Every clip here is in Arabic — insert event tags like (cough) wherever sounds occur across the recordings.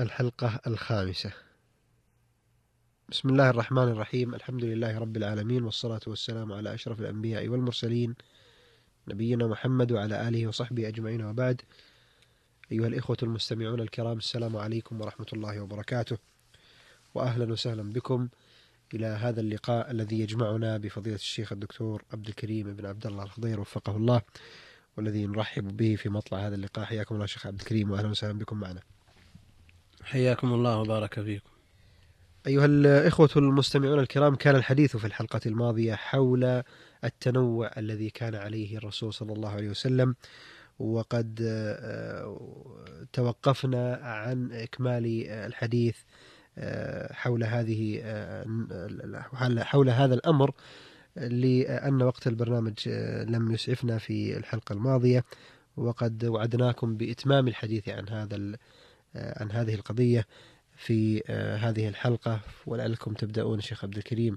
الحلقة الخامسة. بسم الله الرحمن الرحيم. الحمد لله رب العالمين والصلاة والسلام على أشرف الأنبياء والمرسلين نبينا محمد وعلى آله وصحبه أجمعين وبعد. أيها الإخوة المستمعون الكرام السلام عليكم ورحمة الله وبركاته وأهلا وسهلا بكم إلى هذا اللقاء الذي يجمعنا بفضيلة الشيخ الدكتور عبد الكريم بن عبد الله الخضير وفقه الله والذي نرحب به في مطلع هذا اللقاء. حياكم الله شيخ عبد الكريم وأهلا وسهلا بكم معنا. حياكم الله وبارك فيكم. أيها الإخوة المستمعون الكرام كان الحديث في الحلقة الماضية حول التنوع الذي كان عليه الرسول صلى الله عليه وسلم وقد توقفنا عن إكمال الحديث حول هذه حول هذا الأمر لأن وقت البرنامج لم يسعفنا في الحلقة الماضية وقد وعدناكم بإتمام الحديث عن هذا عن هذه القضية في هذه الحلقة. ولعلكم تبدأون شيخ عبد الكريم.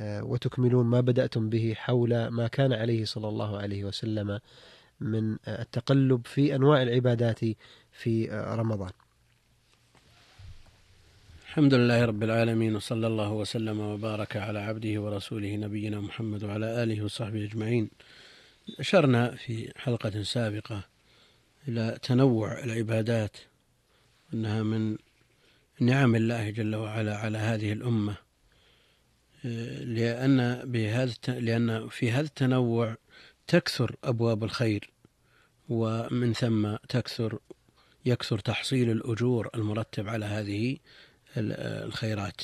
وتكملون ما بدأتم به حول ما كان عليه صلى الله عليه وسلم من التقلب في أنواع العبادات في رمضان. الحمد لله رب العالمين وصلى الله وسلم وبارك على عبده ورسوله نبينا محمد وعلى آله وصحبه أجمعين. أشرنا في حلقة سابقة إلى تنوع العبادات أنها من نعم الله جل وعلا على هذه الأمة لأن بهذا لأن في هذا التنوع تكثر أبواب الخير ومن ثم تكثر يكثر تحصيل الأجور المرتب على هذه الخيرات.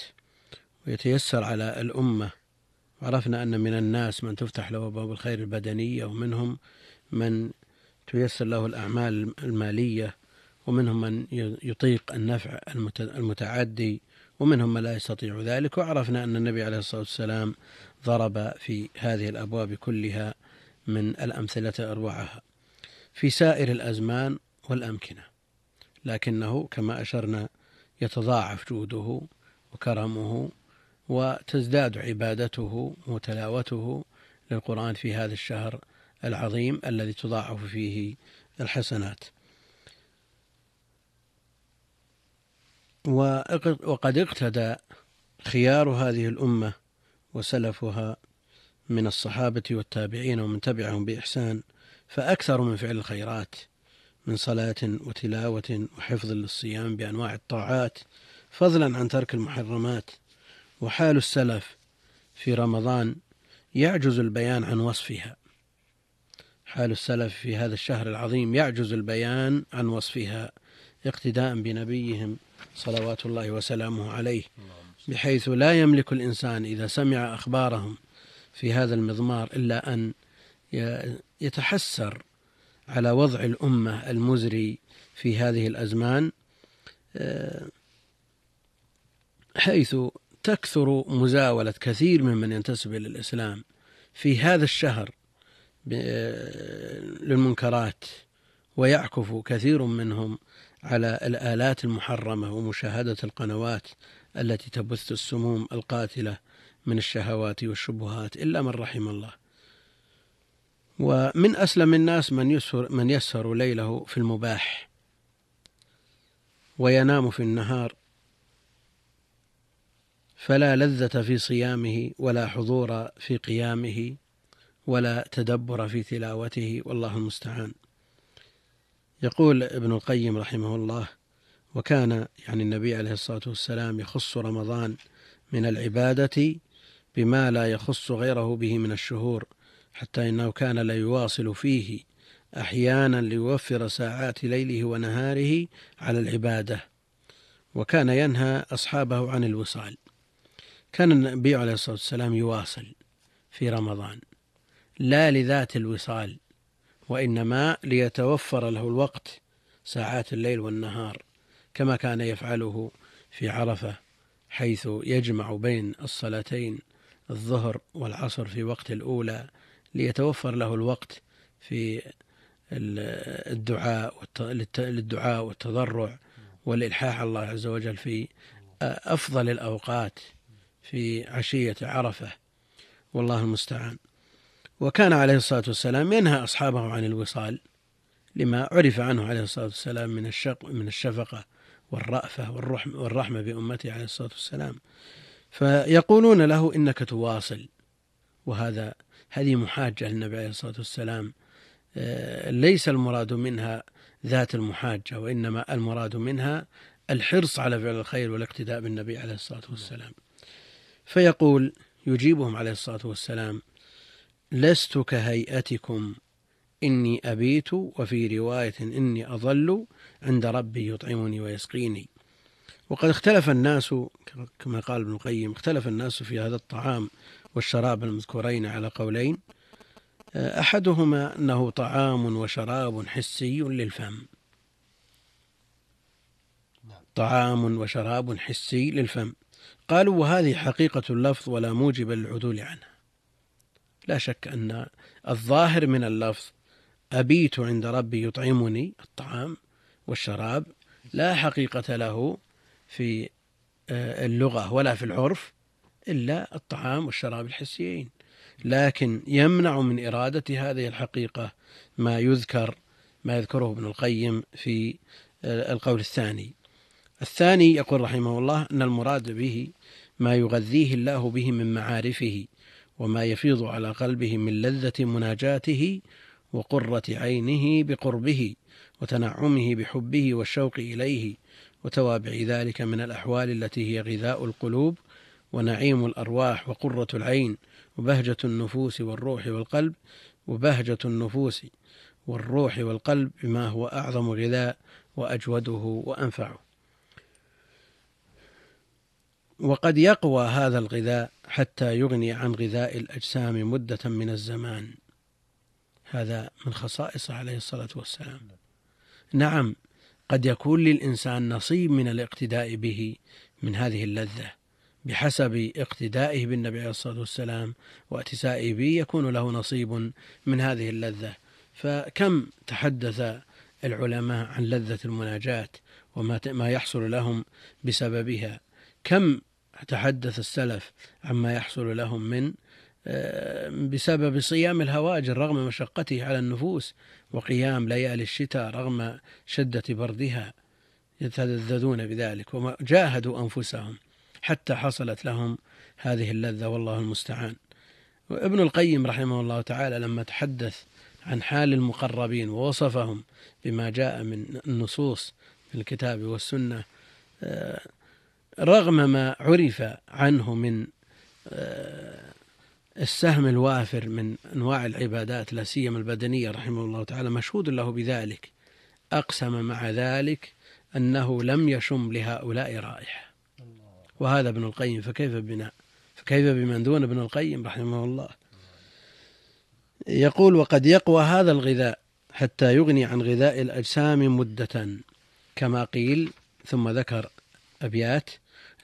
ويتيسر على الأمة. عرفنا أن من الناس من تفتح له أبواب الخير البدنية ومنهم من تيسر له الأعمال المالية. ومنهم من يطيق النفع المتعدي ومنهم من لا يستطيع ذلك. وعرفنا أن النبي عليه الصلاة والسلام ضرب في هذه الأبواب كلها من الأمثلة أروعها في سائر الأزمان والأمكنة لكنه كما أشرنا يتضاعف جوده وكرمه وتزداد عبادته وتلاوته للقرآن في هذا الشهر العظيم الذي تضاعف فيه الحسنات. وقد اقتدى خيار هذه الأمة وسلفها من الصحابة والتابعين ومن تبعهم بإحسان فأكثر من فعل الخيرات من صلاة وتلاوة وحفظ للصيام بأنواع الطاعات فضلا عن ترك المحرمات. وحال السلف في رمضان يعجز البيان عن وصفها. حال السلف في هذا الشهر العظيم يعجز البيان عن وصفها اقتداء بنبيهم صلوات الله وسلامه عليه بحيث لا يملك الإنسان إذا سمع أخبارهم في هذا المضمار إلا أن يتحسر على وضع الأمة المزري في هذه الأزمان حيث تكثر مزاولة كثير ممن ينتسب إلى الإسلام في هذا الشهر للمنكرات ويعكف كثير منهم على الآلات المحرمة ومشاهدة القنوات التي تبث السموم القاتلة من الشهوات والشبهات إلا من رحم الله. ومن أسلم الناس من يسهر, من يسهر ليله في المباح وينام في النهار فلا لذة في صيامه ولا حضور في قيامه ولا تدبر في تلاوته والله المستعان. يقول ابن القيم رحمه الله وكان يعني النبي عليه الصلاة والسلام يخص رمضان من العبادة بما لا يخص غيره به من الشهور حتى إنه كان لا يواصل فيه أحيانا ليوفر ساعات ليله ونهاره على العبادة وكان ينهى أصحابه عن الوصال. كان النبي عليه الصلاة والسلام يواصل في رمضان لا لذات الوصال وإنما ليتوفر له الوقت ساعات الليل والنهار كما كان يفعله في عرفة حيث يجمع بين الصلاتين الظهر والعصر في وقت الأولى ليتوفر له الوقت في الدعاء للدعاء والتضرع والإلحاح على الله عز وجل في أفضل الأوقات في عشية عرفة. والله المستعان. وكان عليه الصلاة والسلام ينهى أصحابه عن الوصال لما عرف عنه عليه الصلاة والسلام من الشق من الشفقة والرأفة والرحمة بأمته عليه الصلاة والسلام. فيقولون له إنك تواصل وهذا هذه محاجة للنبي عليه الصلاة والسلام. آه، ليس المراد منها ذات المحاجة وإنما المراد منها الحرص على فعل الخير والاقتداء بالنبي عليه الصلاة والسلام. فيقول يجيبهم عليه الصلاة والسلام لست كهيئتكم. إني أبيت وفي رواية إني أظل عند ربي يطعمني ويسقيني. وقد اختلف الناس كما قال ابن القيم اختلف الناس في هذا الطعام والشراب المذكورين على قولين. أحدهما أنه طعام وشراب حسي للفم. طعام وشراب حسي للفم. قالوا وهذه حقيقة اللفظ ولا موجب للعدول عنها لا شك أن الظاهر من اللفظ أبيت عند ربي يطعمني الطعام والشراب لا حقيقة له في آه، اللغة ولا في العرف إلا الطعام والشراب الحسيين. لكن يمنع من إرادة هذه الحقيقة ما يذكر ما يذكره ابن القيم في آه، القول الثاني. الثاني يقول رحمه الله أن المراد به ما يغذيه الله به من معارفه وما يفيض على قلبه من لذة مناجاته وقرة عينه بقربه وتنعمه بحبه والشوق إليه وتوابع ذلك من الأحوال التي هي غذاء القلوب ونعيم الأرواح وقرة العين وبهجة النفوس والروح والقلب وبهجة النفوس والروح والقلب بما هو أعظم غذاء وأجوده وأنفعه. وقد يقوى هذا الغذاء حتى يغني عن غذاء الأجسام مدة من الزمان. هذا من خصائصه عليه الصلاة والسلام. نعم قد يكون للإنسان نصيب من الاقتداء به من هذه اللذة بحسب اقتدائه بالنبي عليه الصلاة والسلام واتسائه به يكون له نصيب من هذه اللذة. فكم تحدث العلماء عن لذة المناجاة وما ما يحصل لهم بسببها؟ كم تحدث السلف عما يحصل لهم من آه، بسبب صيام الهواجر رغم مشقته على النفوس وقيام ليالي الشتاء رغم شدة بردها يتلذذون بذلك وجاهدوا أنفسهم حتى حصلت لهم هذه اللذة والله المستعان. وابن القيم رحمه الله تعالى لما تحدث عن حال المقربين ووصفهم بما جاء من النصوص في الكتاب والسنة آه، رغم ما عرف عنه من آه، السهم الوافر من أنواع العبادات لا سيما البدنية رحمه الله تعالى مشهود له بذلك. أقسم مع ذلك أنه لم يشم لهؤلاء رائحة. وهذا ابن القيم فكيف بنا؟ فكيف بمن دون ابن القيم رحمه الله؟ يقول وقد يقوى هذا الغذاء حتى يغني عن غذاء الأجسام مدة. كما قيل ثم ذكر أبيات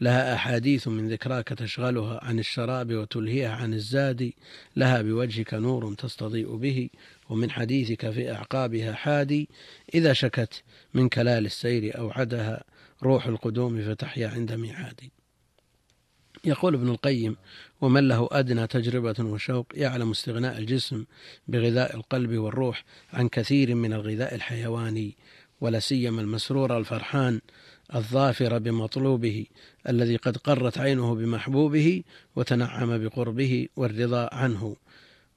لها أحاديث من ذكراك تشغلها عن الشراب وتلهيها عن الزاد لها بوجهك نور تستضيء به ومن حديثك في أعقابها حادي. إذا شكت من كلال السير أوعدها روح القدوم فتحيا عند ميعادي. يقول ابن القيم ومن له أدنى تجربة وشوق يعلم استغناء الجسم بغذاء القلب والروح عن كثير من الغذاء الحيواني ولا سيما المسرور الفرحان الظافر بمطلوبه الذي قد قرت عينه بمحبوبه وتنعم بقربه والرضا عنه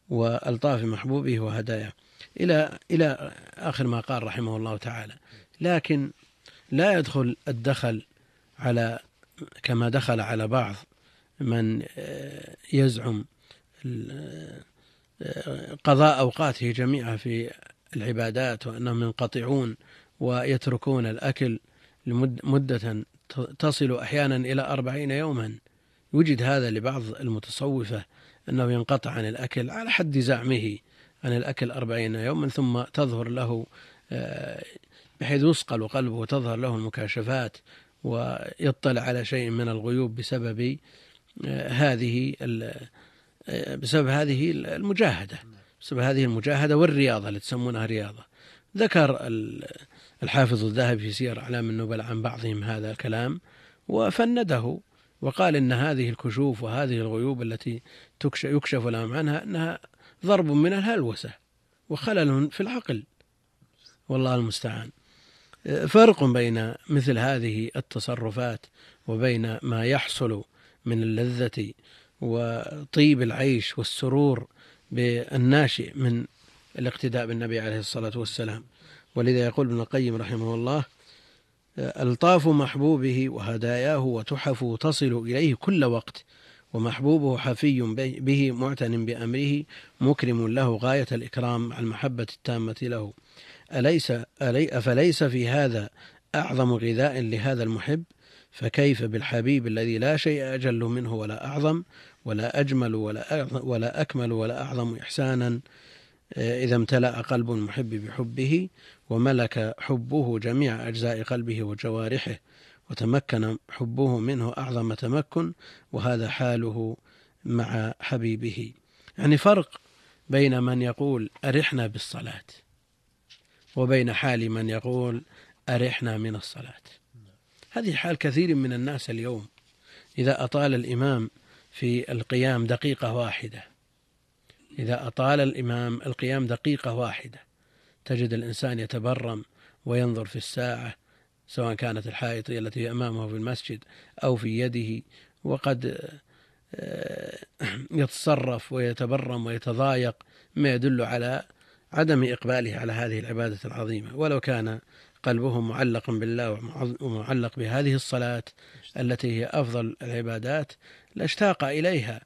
والطاف محبوبه وهداياه إلى إلى آخر ما قال رحمه الله تعالى. لكن لا يدخل الدخل على كما دخل على بعض من يزعم قضاء أوقاته جميعا في العبادات وأنهم ينقطعون ويتركون الأكل لمدة تصل أحيانا إلى أربعين يوما. يوجد هذا لبعض المتصوفة أنه ينقطع عن الأكل على حد زعمه عن الأكل أربعين يوما ثم تظهر له آه، بحيث يصقل قلبه وتظهر له المكاشفات ويطلع على شيء من الغيوب بسبب آه، هذه آه، بسبب هذه المجاهدة بسبب هذه المجاهدة والرياضة اللي تسمونها رياضة. ذكر الحافظ الذهبي في سير أعلام النبل عن بعضهم هذا الكلام وفنده وقال إن هذه الكشوف وهذه الغيوب التي يكشف لهم عنها أنها ضرب من الهلوسة وخلل في العقل. والله المستعان. فرق بين مثل هذه التصرفات وبين ما يحصل من اللذة وطيب العيش والسرور بالناشئ من الاقتداء بالنبي عليه الصلاة والسلام. ولذا يقول ابن القيم رحمه الله ألطاف محبوبه وهداياه وتحف تصل إليه كل وقت ومحبوبه حفي به معتن بأمره مكرم له غاية الإكرام مع المحبة التامة له. أليس ألي أفليس في هذا أعظم غذاء لهذا المحب؟ فكيف بالحبيب الذي لا شيء أجل منه ولا أعظم ولا أجمل ولا ولا أكمل ولا أعظم إحسانا؟ إذا امتلأ قلب المحب بحبه وملك حبه جميع أجزاء قلبه وجوارحه وتمكن حبه منه أعظم تمكن وهذا حاله مع حبيبه. يعني فرق بين من يقول أرحنا بالصلاة وبين حال من يقول أرحنا من الصلاة. هذه حال كثير من الناس اليوم إذا أطال الإمام في القيام دقيقة واحدة إذا أطال الإمام القيام دقيقة واحدة. تجد الإنسان يتبرم وينظر في الساعة سواء كانت الحائط التي أمامه في المسجد أو في يده وقد آه، (clears throat) يتصرف ويتبرم ويتضايق ما يدل على عدم إقباله على هذه العبادة العظيمة. ولو كان قلبه معلقا بالله ومعلق بهذه الصلاة التي هي أفضل العبادات لاشتاق إليها.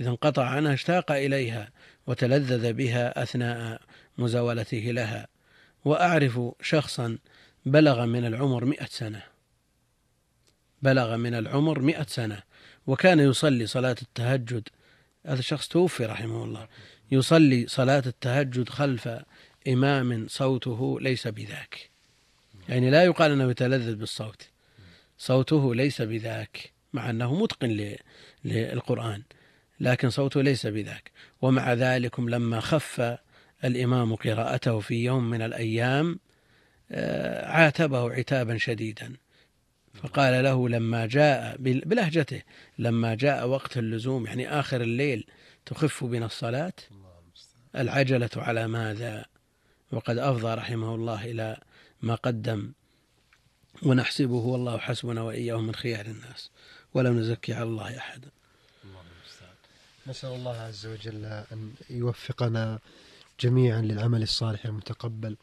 إذا انقطع عنها اشتاق إليها وتلذذ بها أثناء مزاولته لها. وأعرف شخصا بلغ من العمر مئة سنة. بلغ من العمر مئة سنة. وكان يصلي صلاة التهجد. هذا الشخص توفي رحمه الله. يصلي صلاة التهجد خلف إمام صوته ليس بذاك. يعني لا يقال أنه يتلذذ بالصوت. صوته ليس بذاك مع أنه متقن للقرآن. لكن صوته ليس بذاك. ومع ذلك لما خف الإمام قراءته في يوم من الأيام آه، عاتبه عتابا شديدا. فقال له لما جاء بلهجته لما جاء وقت اللزوم يعني آخر الليل تخف بنا الصلاة؟ العجلة على ماذا؟ وقد أفضى رحمه الله إلى ما قدم. ونحسبه والله حسبنا وإياه من خيار الناس ولم نزكي على الله أحدا. نسأل الله عز وجل أن يوفقنا جميعا للعمل الصالح المتقبل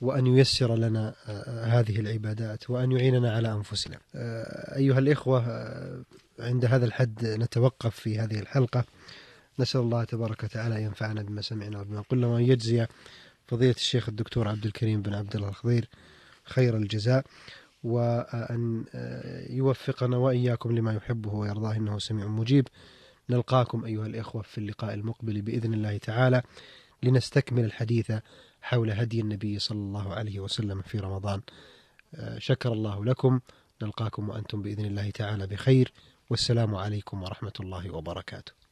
وأن ييسر لنا آه، هذه العبادات وأن يعيننا على أنفسنا. آه، أيها الإخوة آه، عند هذا الحد نتوقف في هذه الحلقة. نسأل الله تبارك وتعالى ينفعنا بما سمعنا وبما قلنا وأن يجزي فضيلة الشيخ الدكتور عبد الكريم بن عبد الله الخضير خير الجزاء وأن يوفقنا وإياكم لما يحبه ويرضاه إنه سميع مجيب. نلقاكم أيها الإخوة في اللقاء المقبل بإذن الله تعالى لنستكمل الحديث حول هدي النبي صلى الله عليه وسلم في رمضان. شكر الله لكم. نلقاكم وأنتم بإذن الله تعالى بخير. والسلام عليكم ورحمة الله وبركاته.